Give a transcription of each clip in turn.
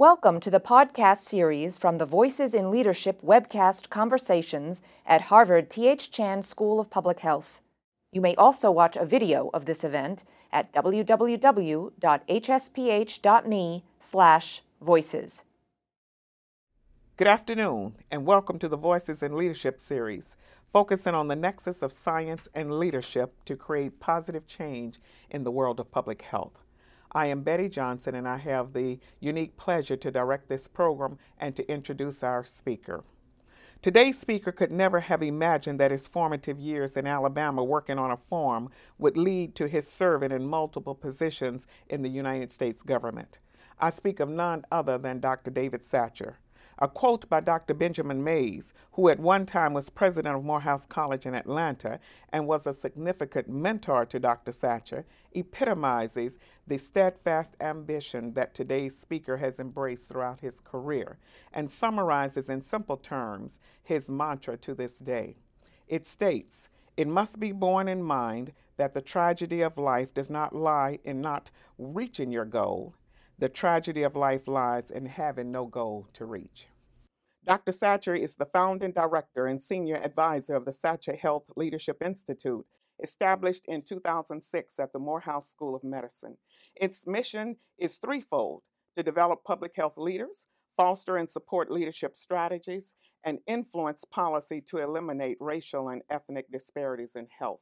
Welcome to the podcast series from the Voices in Leadership webcast conversations at Harvard T.H. Chan School of Public Health. You may also watch a video of this event at www.hsph.me/voices. Good afternoon, and welcome to the Voices in Leadership series, focusing on the nexus of science and leadership to create positive change in the world of public health. I am Betty Johnson, and I have the unique pleasure to direct this program and to introduce our speaker. Today's speaker could never have imagined that his formative years in Alabama working on a farm would lead to his serving in multiple positions in the United States government. I speak of none other than Dr. David Satcher. A quote by Dr. Benjamin Mays, who at one time was president of Morehouse College in Atlanta and was a significant mentor to Dr. Satcher, epitomizes the steadfast ambition that today's speaker has embraced throughout his career and summarizes in simple terms his mantra to this day. It states, It must be borne in mind that the tragedy of life does not lie in not reaching your goal, the tragedy of life lies in having no goal to reach. Dr. Satcher is the founding director and senior advisor of the Satcher Health Leadership Institute, established in 2006 at the Morehouse School of Medicine. Its mission is threefold to develop public health leaders, foster and support leadership strategies, and influence policy to eliminate racial and ethnic disparities in health.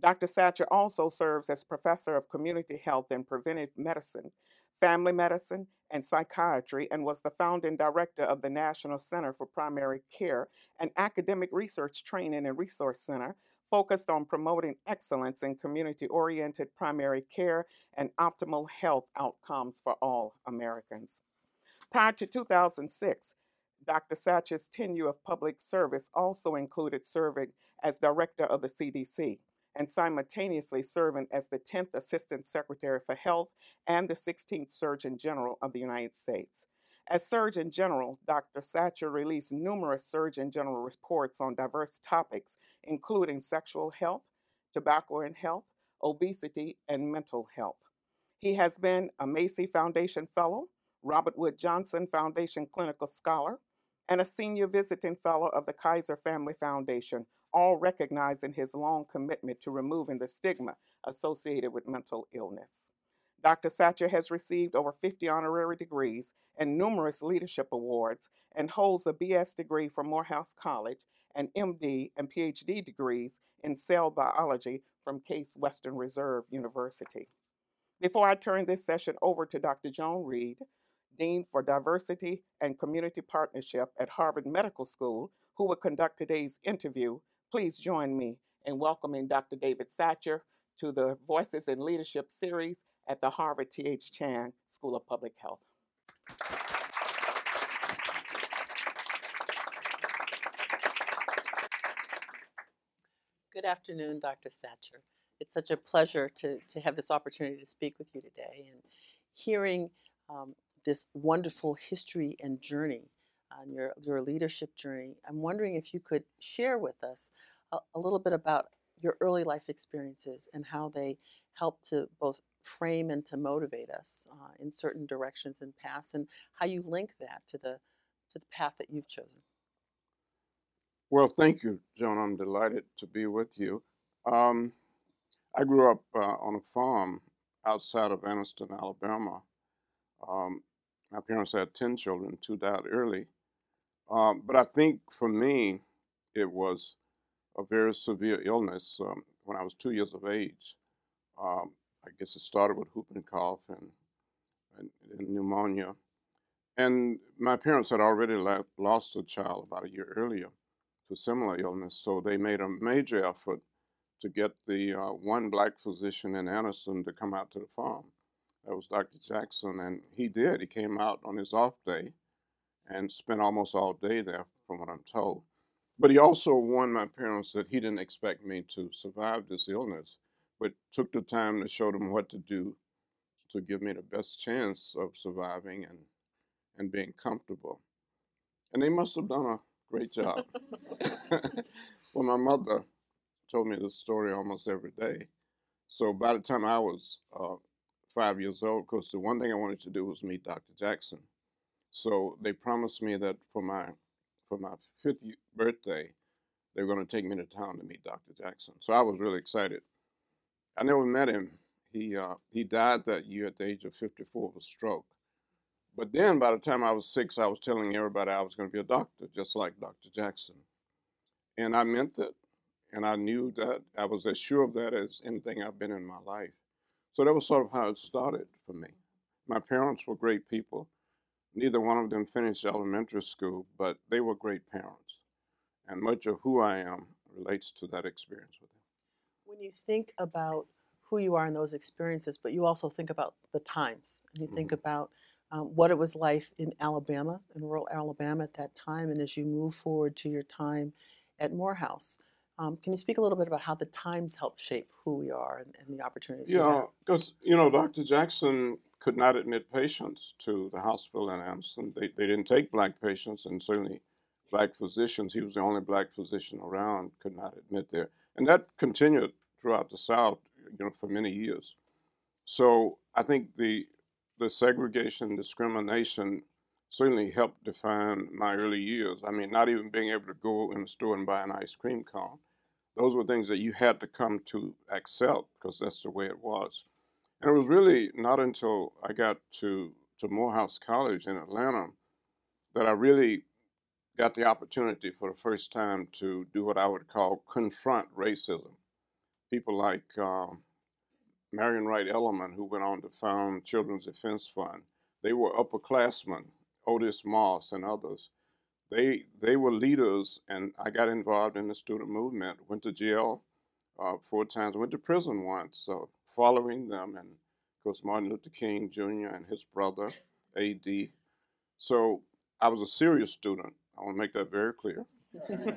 Dr. Satcher also serves as professor of community health and preventive medicine family medicine, and psychiatry, and was the founding director of the National Center for Primary Care, an academic research training and resource center focused on promoting excellence in community oriented primary care and optimal health outcomes for all Americans. Prior to 2006, Dr. Satcher's tenure of public service also included serving as director of the CDC and simultaneously serving as the 10th Assistant Secretary for Health and the 16th Surgeon General of the United States. As Surgeon General, Dr. Satcher released numerous Surgeon General reports on diverse topics, including sexual health, tobacco and health, obesity, and mental health. He has been a Macy Foundation Fellow, Robert Wood Johnson Foundation Clinical Scholar, and a Senior Visiting Fellow of the Kaiser Family Foundation, all recognizing his long commitment to removing the stigma associated with mental illness. Dr. Satcher has received over 50 honorary degrees and numerous leadership awards and holds a BS degree from Morehouse College and MD and PhD degrees in cell biology from Case Western Reserve University. Before I turn this session over to Dr. Joan Reede, Dean for Diversity and Community Partnership at Harvard Medical School, who will conduct today's interview, Please join me in welcoming Dr. David Satcher to the Voices in Leadership series at the Harvard T.H. Chan School of Public Health. Good afternoon, Dr. Satcher. It's such a pleasure to, to have this opportunity to speak with you today and hearing um, this wonderful history and journey on your, your leadership journey, I'm wondering if you could share with us a, a little bit about your early life experiences and how they help to both frame and to motivate us uh, in certain directions and paths, and how you link that to the to the path that you've chosen. Well, thank you, Joan. I'm delighted to be with you. Um, I grew up uh, on a farm outside of Anniston, Alabama. Um, my parents had 10 children, two died early. Um, but I think for me, it was a very severe illness um, when I was two years of age. Um, I guess it started with whooping cough and, and, and, pneumonia. And my parents had already la- lost a child about a year earlier to similar illness, so they made a major effort to get the uh, one black physician in Anniston to come out to the farm. That was Dr. Jackson, and he did. He came out on his off day and spent almost all day there, from what I'm told. But he also warned my parents that he didn't expect me to survive this illness, but took the time to show them what to do to give me the best chance of surviving and, and being comfortable. And they must have done a great job. well, my mother told me this story almost every day. So by the time I was uh, five years old, of course, the one thing I wanted to do was meet Dr. Jackson. So they promised me that for my for my fifth birthday, they were going to take me to town to meet Dr. Jackson. So I was really excited. I never met him. He uh, he died that year at the age of 54 of a stroke. But then by the time I was six, I was telling everybody I was going to be a doctor, just like Dr. Jackson. And I meant it. And I knew that I was as sure of that as anything I've been in my life. So that was sort of how it started for me. My parents were great people. Neither one of them finished elementary school, but they were great parents. And much of who I am relates to that experience with them. When you think about who you are in those experiences, but you also think about the times, and you think Mhm. about um, what it was like in Alabama, in rural Alabama at that time, and as you move forward to your time at Morehouse. Um, can you speak a little bit about how the times help shape who we are and, and the opportunities we Yeah, because, you know, Dr. Jackson could not admit patients to the hospital in Anniston. They, they didn't take black patients, and certainly black physicians, he was the only black physician around, could not admit there. And that continued throughout the South, you know, for many years. So I think the the segregation, discrimination certainly helped define my early years. I mean, not even being able to go in the store and buy an ice cream cone. Those were things that you had to come to accept because that's the way it was. And it was really not until I got to, to Morehouse College in Atlanta that I really got the opportunity for the first time to do what I would call confront racism. People like um, Marian Wright Edelman, who went on to found Children's Defense Fund, they were upperclassmen, Otis Moss and others. They they were leaders, and I got involved in the student movement. Went to jail uh, four times. Went to prison once, uh, following them, and of course Martin Luther King Jr. and his brother, A.D. So I was a serious student. I want to make that very clear.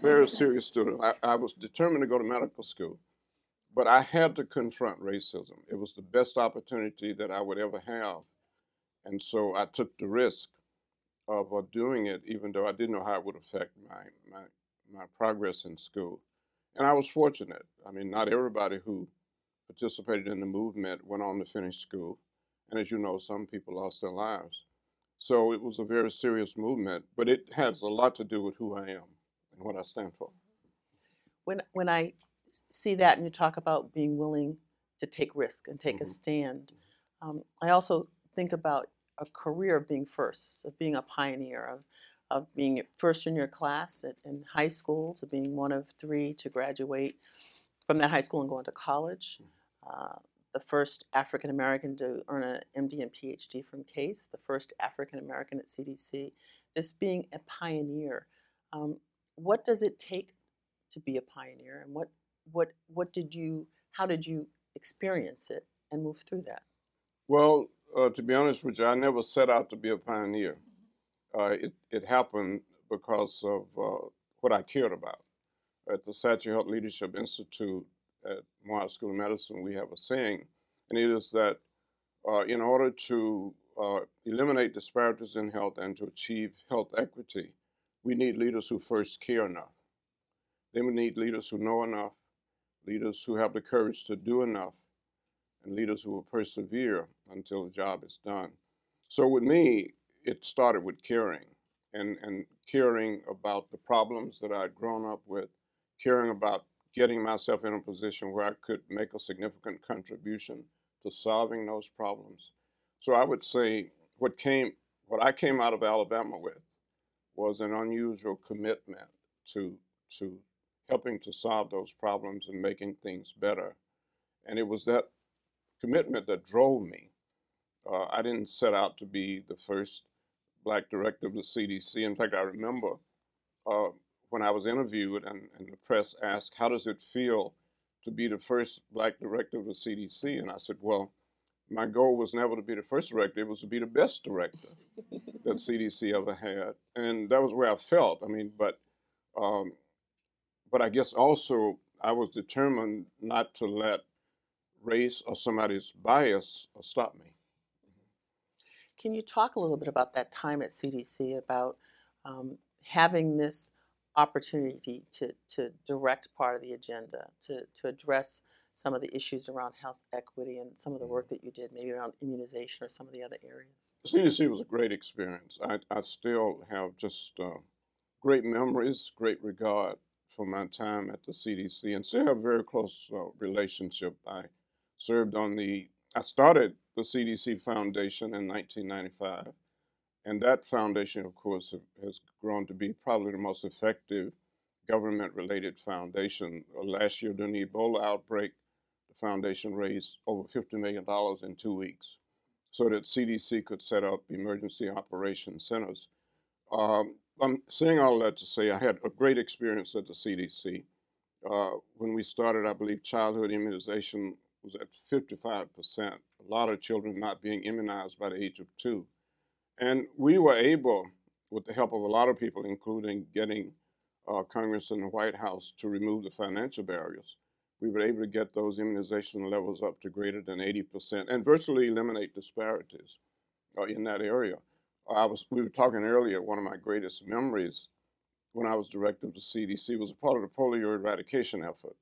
Very serious student. I, I was determined to go to medical school, but I had to confront racism. It was the best opportunity that I would ever have, and so I took the risk of doing it, even though I didn't know how it would affect my, my my progress in school. And I was fortunate. I mean, not everybody who participated in the movement went on to finish school, and as you know, some people lost their lives. So it was a very serious movement, but it has a lot to do with who I am and what I stand for. When, when I see that and you talk about being willing to take risk and take a Mhm. stand, um, I also think about a career of being first, of being a pioneer, of, of being first in your class at, in high school, to being one of three to graduate from that high school and go into college. Uh, the first African American to earn an MD and PhD from Case, the first African American at CDC. This being a pioneer, um, what does it take to be a pioneer, and what what what did you how did you experience it and move through that? Well, uh, to be honest with you, I never set out to be a pioneer. Uh, it, it happened because of uh, what I cared about. At the Satcher Health Leadership Institute at Morehouse School of Medicine, we have a saying, and it is that uh, in order to uh, eliminate disparities in health and to achieve health equity, we need leaders who first care enough. Then we need leaders who know enough, leaders who have the courage to do enough, and leaders who will persevere until the job is done. So with me, it started with caring and, and caring about the problems that I'd grown up with, caring about getting myself in a position where I could make a significant contribution to solving those problems. So I would say what came what I came out of Alabama with was an unusual commitment to to helping to solve those problems and making things better. And it was that commitment that drove me. Uh, I didn't set out to be the first black director of the CDC. In fact, I remember uh, when I was interviewed and, and the press asked, How does it feel to be the first black director of the CDC? And I said, Well, my goal was never to be the first director, it was to be the best director that CDC ever had. And that was where I felt. I mean, but um, but I guess also I was determined not to let race or somebody's bias stop me. Can you talk a little bit about that time at CDC about um, having this opportunity to, to direct part of the agenda, to, to address some of the issues around health equity and some of the work that you did, maybe around immunization or some of the other areas? CDC was a great experience. I, I still have just uh, great memories, great regard for my time at the CDC, and still have a very close uh, relationship. I served on the, I started the CDC Foundation in 1995, and that foundation, of course, has grown to be probably the most effective government related foundation. Uh, last year, during the Ebola outbreak, the foundation raised over $50 million in two weeks so that CDC could set up emergency operation centers. Um, I'm saying all that to say I had a great experience at the CDC. Uh, when we started, I believe childhood immunization was at 55%, a lot of children not being immunized by the age of two. And we were able, with the help of a lot of people, including getting uh, Congress and the White House to remove the financial barriers, we were able to get those immunization levels up to greater than 80% and virtually eliminate disparities uh, in that area. I was, we were talking earlier, one of my greatest memories when I was director of the CDC was a part of the polio eradication effort.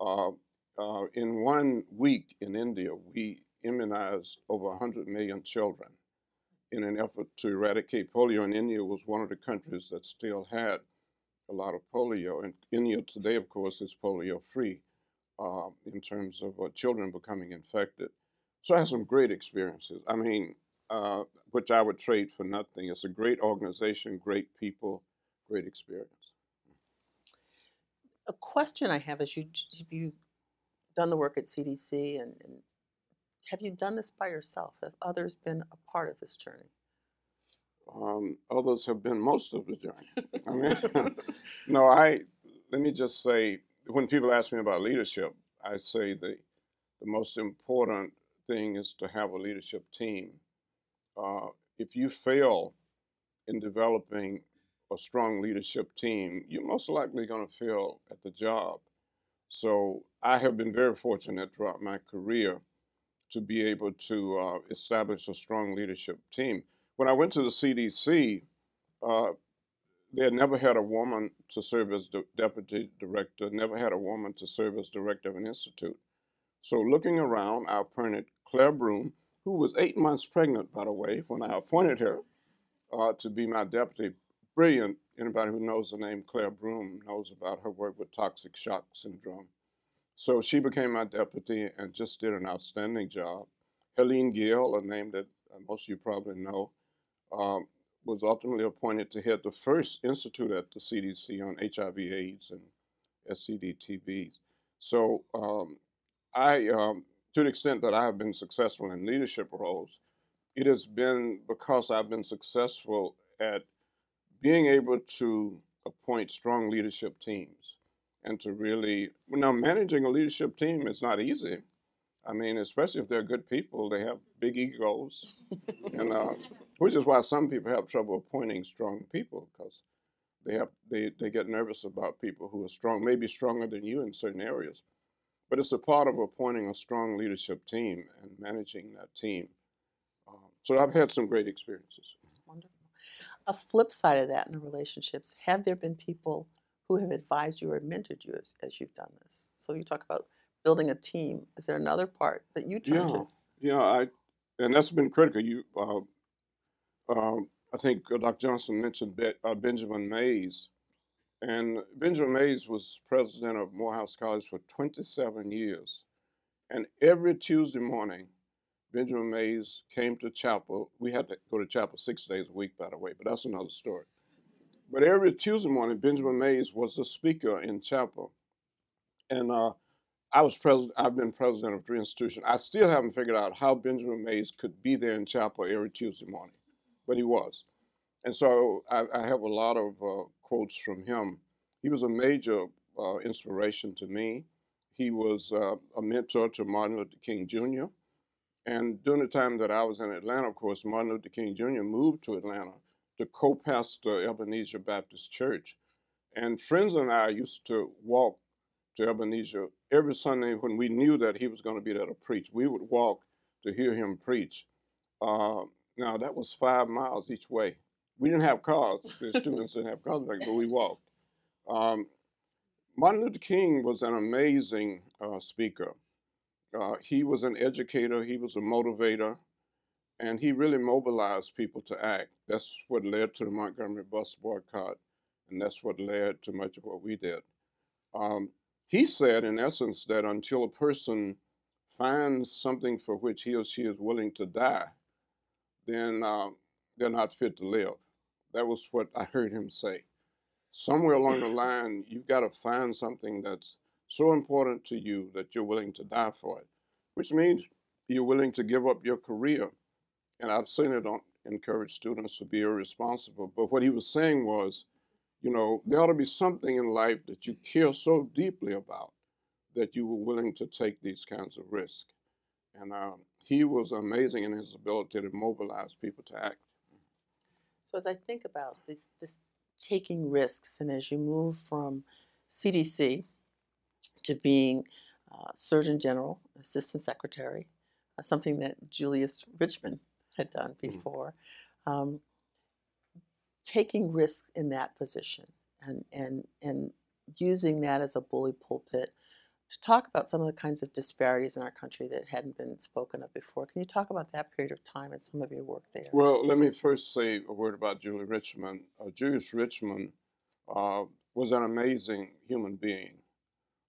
Uh, uh, in one week in India, we immunized over 100 million children in an effort to eradicate polio. And India was one of the countries that still had a lot of polio. And India today, of course, is polio free uh, in terms of uh, children becoming infected. So I had some great experiences. I mean, uh, which I would trade for nothing. It's a great organization, great people, great experience. A question I have is: you have you done the work at CDC, and, and have you done this by yourself? Have others been a part of this journey? Um, others have been most of the journey. I mean, no, I let me just say when people ask me about leadership, I say the the most important thing is to have a leadership team. Uh, if you fail in developing a strong leadership team, you're most likely going to fail at the job. So I have been very fortunate throughout my career to be able to uh, establish a strong leadership team. When I went to the CDC, uh, they had never had a woman to serve as the deputy director, never had a woman to serve as director of an institute. So looking around, I appointed Claire Broome, who was eight months pregnant, by the way, when I appointed her uh, to be my deputy. Brilliant. Anybody who knows the name Claire Broome knows about her work with toxic shock syndrome. So she became my deputy and just did an outstanding job. Helene Gayle, a name that uh, most of you probably know, um, was ultimately appointed to head the first institute at the CDC on HIV/AIDS and STD/TB. So um, I, um, to the extent that I have been successful in leadership roles, it has been because I've been successful at being able to appoint strong leadership teams and to really now managing a leadership team is not easy. I mean, especially if they're good people, they have big egos, and uh, which is why some people have trouble appointing strong people because they have they, they get nervous about people who are strong, maybe stronger than you in certain areas. But it's a part of appointing a strong leadership team and managing that team. Um, so I've had some great experiences. Wonderful. A flip side of that in the relationships, have there been people who have advised you or mentored you as, as you've done this? So you talk about building a team. Is there another part that you turn yeah, to? Yeah, I, and that's been critical. You, uh, um, I think uh, Dr. Johnson mentioned uh, Benjamin Mays, and Benjamin Mays was president of Morehouse College for 27 years. And every Tuesday morning, Benjamin Mays came to chapel. We had to go to chapel six days a week, by the way, but that's another story. But every Tuesday morning, Benjamin Mays was the speaker in chapel. And uh, I was president, I've been president of three institutions. I still haven't figured out how Benjamin Mays could be there in chapel every Tuesday morning, but he was. And so I, I have a lot of uh, quotes from him. He was a major uh, inspiration to me. He was uh, a mentor to Martin Luther King Jr. And during the time that I was in Atlanta, of course, Martin Luther King Jr. moved to Atlanta to co-pastor Ebenezer Baptist Church. And friends and I used to walk to Ebenezer every Sunday when we knew that he was going to be there to preach. We would walk to hear him preach. Uh, now, that was five miles each way. We didn't have cars. The students didn't have cars back, but we walked. Um, Martin Luther King was an amazing uh, speaker. Uh, he was an educator, he was a motivator, and he really mobilized people to act. That's what led to the Montgomery bus boycott, and that's what led to much of what we did. Um, he said, in essence, that until a person finds something for which he or she is willing to die, then uh, they're not fit to live. That was what I heard him say. Somewhere along the line, you've got to find something that's so important to you that you're willing to die for it, which means you're willing to give up your career. And I certainly don't encourage students to be irresponsible. But what he was saying was, you know, there ought to be something in life that you care so deeply about that you were willing to take these kinds of risks. And uh, he was amazing in his ability to mobilize people to act. So as I think about this, this taking risks, and as you move from CDC to being uh, Surgeon General, Assistant Secretary, uh, something that Julius Richmond had done Mm-hmm. before, um, taking risks in that position and, and, and using that as a bully pulpit to talk about some of the kinds of disparities in our country that hadn't been spoken of before. Can you talk about that period of time and some of your work there? Well, let me first say a word about Julie Richmond. Uh, Julius Richmond uh, was an amazing human being,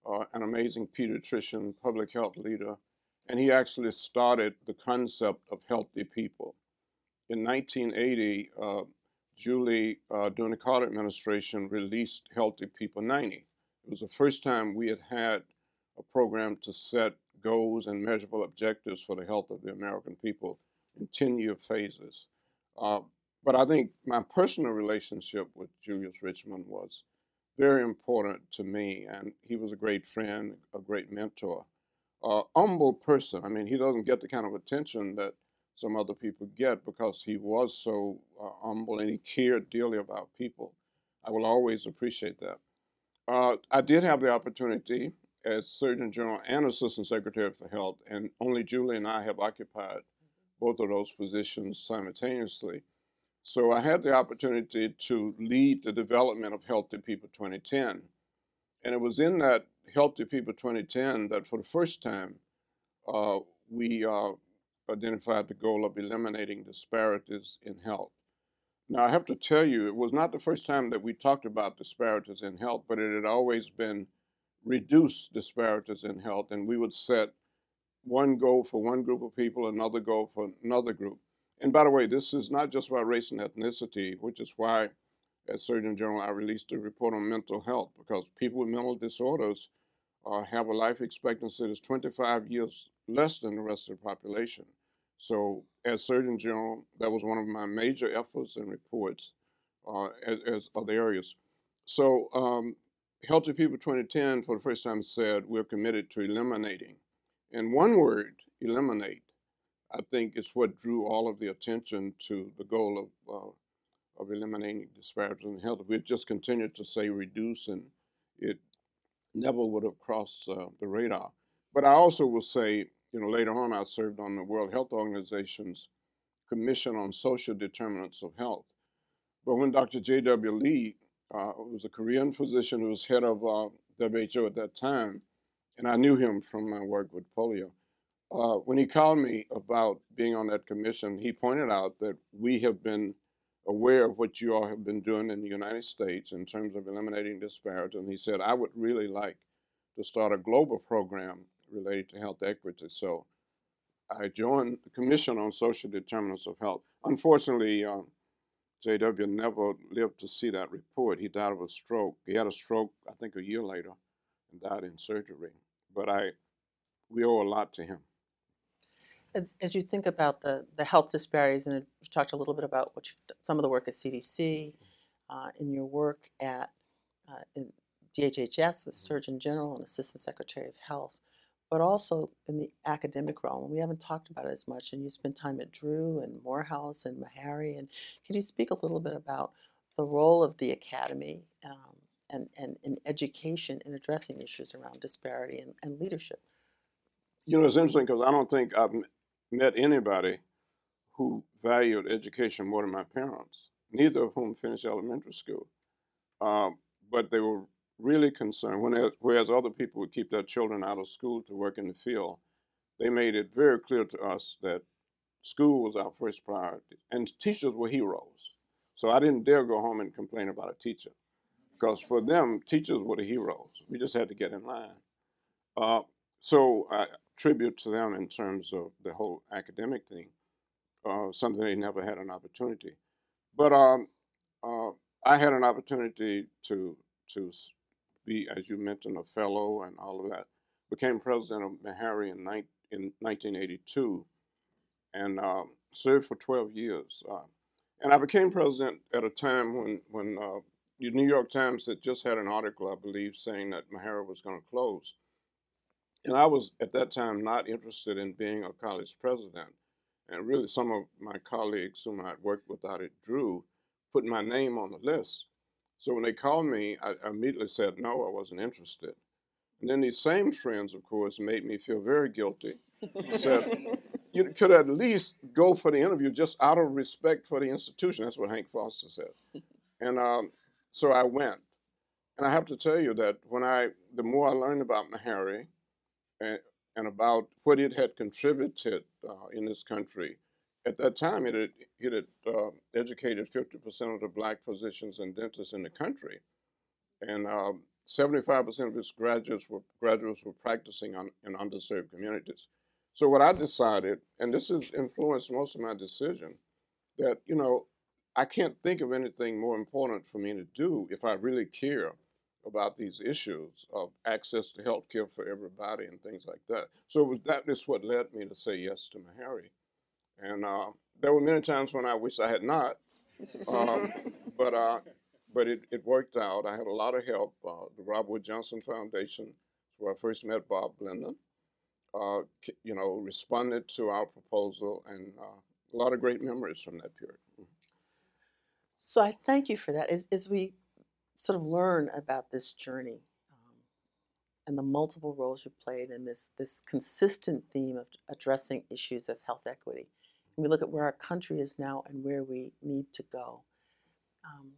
uh, an amazing pediatrician, public health leader, and he actually started the concept of healthy people. In 1980, uh, Julie, uh, during the Carter administration, released Healthy People 90. It was the first time we had had a program to set goals and measurable objectives for the health of the American people in 10 year phases. Uh, but I think my personal relationship with Julius Richmond was very important to me, and he was a great friend, a great mentor, uh, humble person. I mean, he doesn't get the kind of attention that some other people get because he was so uh, humble and he cared dearly about people. I will always appreciate that. Uh, I did have the opportunity as Surgeon General and Assistant Secretary for Health, and only Julie and I have occupied both of those positions simultaneously. So I had the opportunity to lead the development of Healthy People 2010. And it was in that Healthy People 2010 that for the first time uh, we uh, identified the goal of eliminating disparities in health. Now, I have to tell you, it was not the first time that we talked about disparities in health, but it had always been reduce disparities in health, and we would set one goal for one group of people, another goal for another group. And by the way, this is not just about race and ethnicity, which is why, as Surgeon General, I released a report on mental health because people with mental disorders uh, have a life expectancy that's 25 years less than the rest of the population. So, as Surgeon General, that was one of my major efforts and reports uh, as, as other areas. So, um, Healthy People 2010, for the first time, said we're committed to eliminating. And one word, eliminate, I think is what drew all of the attention to the goal of, uh, of eliminating disparities in health. If we just continued to say reduce, and it never would have crossed uh, the radar. But I also will say, you know, later on I served on the World Health Organization's Commission on Social Determinants of Health. But when Dr. J.W. Lee uh, who was a Korean physician who was head of uh, WHO at that time, and I knew him from my work with polio. Uh, when he called me about being on that commission, he pointed out that we have been aware of what you all have been doing in the United States in terms of eliminating disparities. And he said, I would really like to start a global program related to health equity. So I joined the Commission on Social Determinants of Health. Unfortunately, um, JW never lived to see that report. He died of a stroke. He had a stroke, I think, a year later and died in surgery. But I, we owe a lot to him. As, as you think about the, the health disparities, and you talked a little bit about what you've, some of the work at CDC, uh, in your work at uh, in DHHS with Surgeon General and Assistant Secretary of Health, but also in the academic realm. And We haven't talked about it as much, and you spent time at Drew and Morehouse and Meharry. And can you speak a little bit about the role of the academy um, and, and in education in addressing issues around disparity and, and leadership? You know, it's interesting because I don't think I've met anybody who valued education more than my parents, neither of whom finished elementary school. Um, but they were really concerned, when, whereas other people would keep their children out of school to work in the field. they made it very clear to us that school was our first priority, and teachers were heroes. So I didn't dare go home and complain about a teacher, because for them, teachers were the heroes. We just had to get in line. Uh, so I tribute to them in terms of the whole academic thing, uh, something they never had an opportunity. But um, uh, I had an opportunity to to be, as you mentioned, a fellow and all of that. Became president of Meharry in, in 1982 and um, served for 12 years. Uh, and I became president at a time when, when uh, the New York Times had just had an article, I believe, saying that Meharry was going to close. And I was at that time not interested in being a college president. And really, some of my colleagues whom I'd worked with out at Drew put my name on the list. So when they called me, I immediately said no, I wasn't interested. And then these same friends, of course, made me feel very guilty. said, you could at least go for the interview just out of respect for the institution. That's what Hank Foster said. And um, so I went. And I have to tell you that when I, the more I learned about Meharry and, about what it had contributed uh, in this country, at that time it had, it had uh, educated 50% of the black physicians and dentists in the country. And 75% um, of its graduates were, graduates were practicing on, in underserved communities. So what I decided, and this has influenced most of my decision, that you know I can't think of anything more important for me to do if I really care about these issues of access to health care for everybody and things like that. So was, that is what led me to say yes to Meharry. And uh, there were many times when I wish I had not, um, but uh, but it, it worked out. I had a lot of help. Uh, the Robert Wood Johnson Foundation is where I first met Bob Blendon uh, you know, responded to our proposal and uh, a lot of great memories from that period. Mm-hmm. So I thank you for that. As, as we sort of learn about this journey um, and the multiple roles you played in this, this consistent theme of addressing issues of health equity, and we look at where our country is now and where we need to go, um,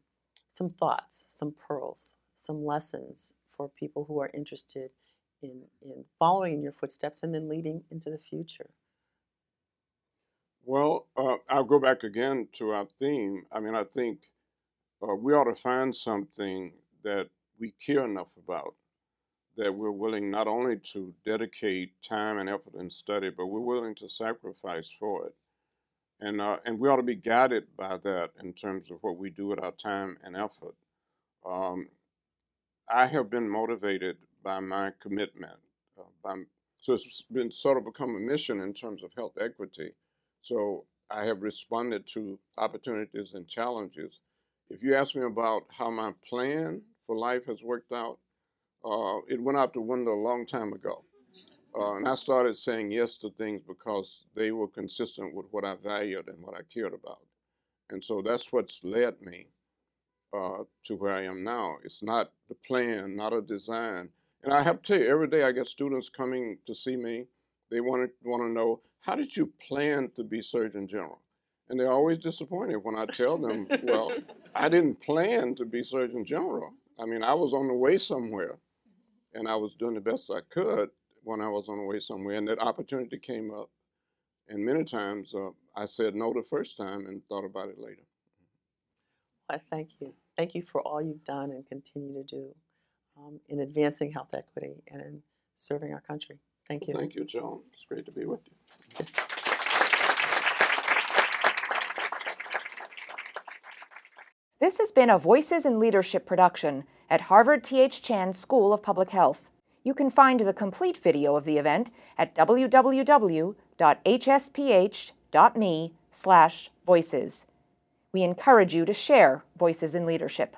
some thoughts, some pearls, some lessons for people who are interested in, in following in your footsteps and then leading into the future? Well, uh, I'll go back again to our theme. I mean, I think uh, we ought to find something that we care enough about that we're willing not only to dedicate time and effort and study, but we're willing to sacrifice for it. And, uh, and we ought to be guided by that in terms of what we do with our time and effort. Um, I have been motivated by my commitment. Uh, by, so it's been sort of become a mission in terms of health equity. So I have responded to opportunities and challenges. If you ask me about how my plan for life has worked out, uh, it went out the window a long time ago. Uh, and I started saying yes to things because they were consistent with what I valued and what I cared about. And so that's what's led me uh, to where I am now. It's not the plan, not a design. And I have to tell you, every day I get students coming to see me. They want to want to know how did you plan to be Surgeon General, and they're always disappointed when I tell them, well, I didn't plan to be Surgeon General. I mean, I was on the way somewhere, and I was doing the best I could when I was on the way somewhere, and that opportunity came up. And many times uh, I said no the first time and thought about it later. I thank you. Thank you for all you've done and continue to do um, in advancing health equity and in serving our country. Thank you. Thank you, Joan. It's great to be with you. This has been a Voices in Leadership production at Harvard T.H. Chan School of Public Health. You can find the complete video of the event at www.hsph.me/voices. We encourage you to share Voices in Leadership.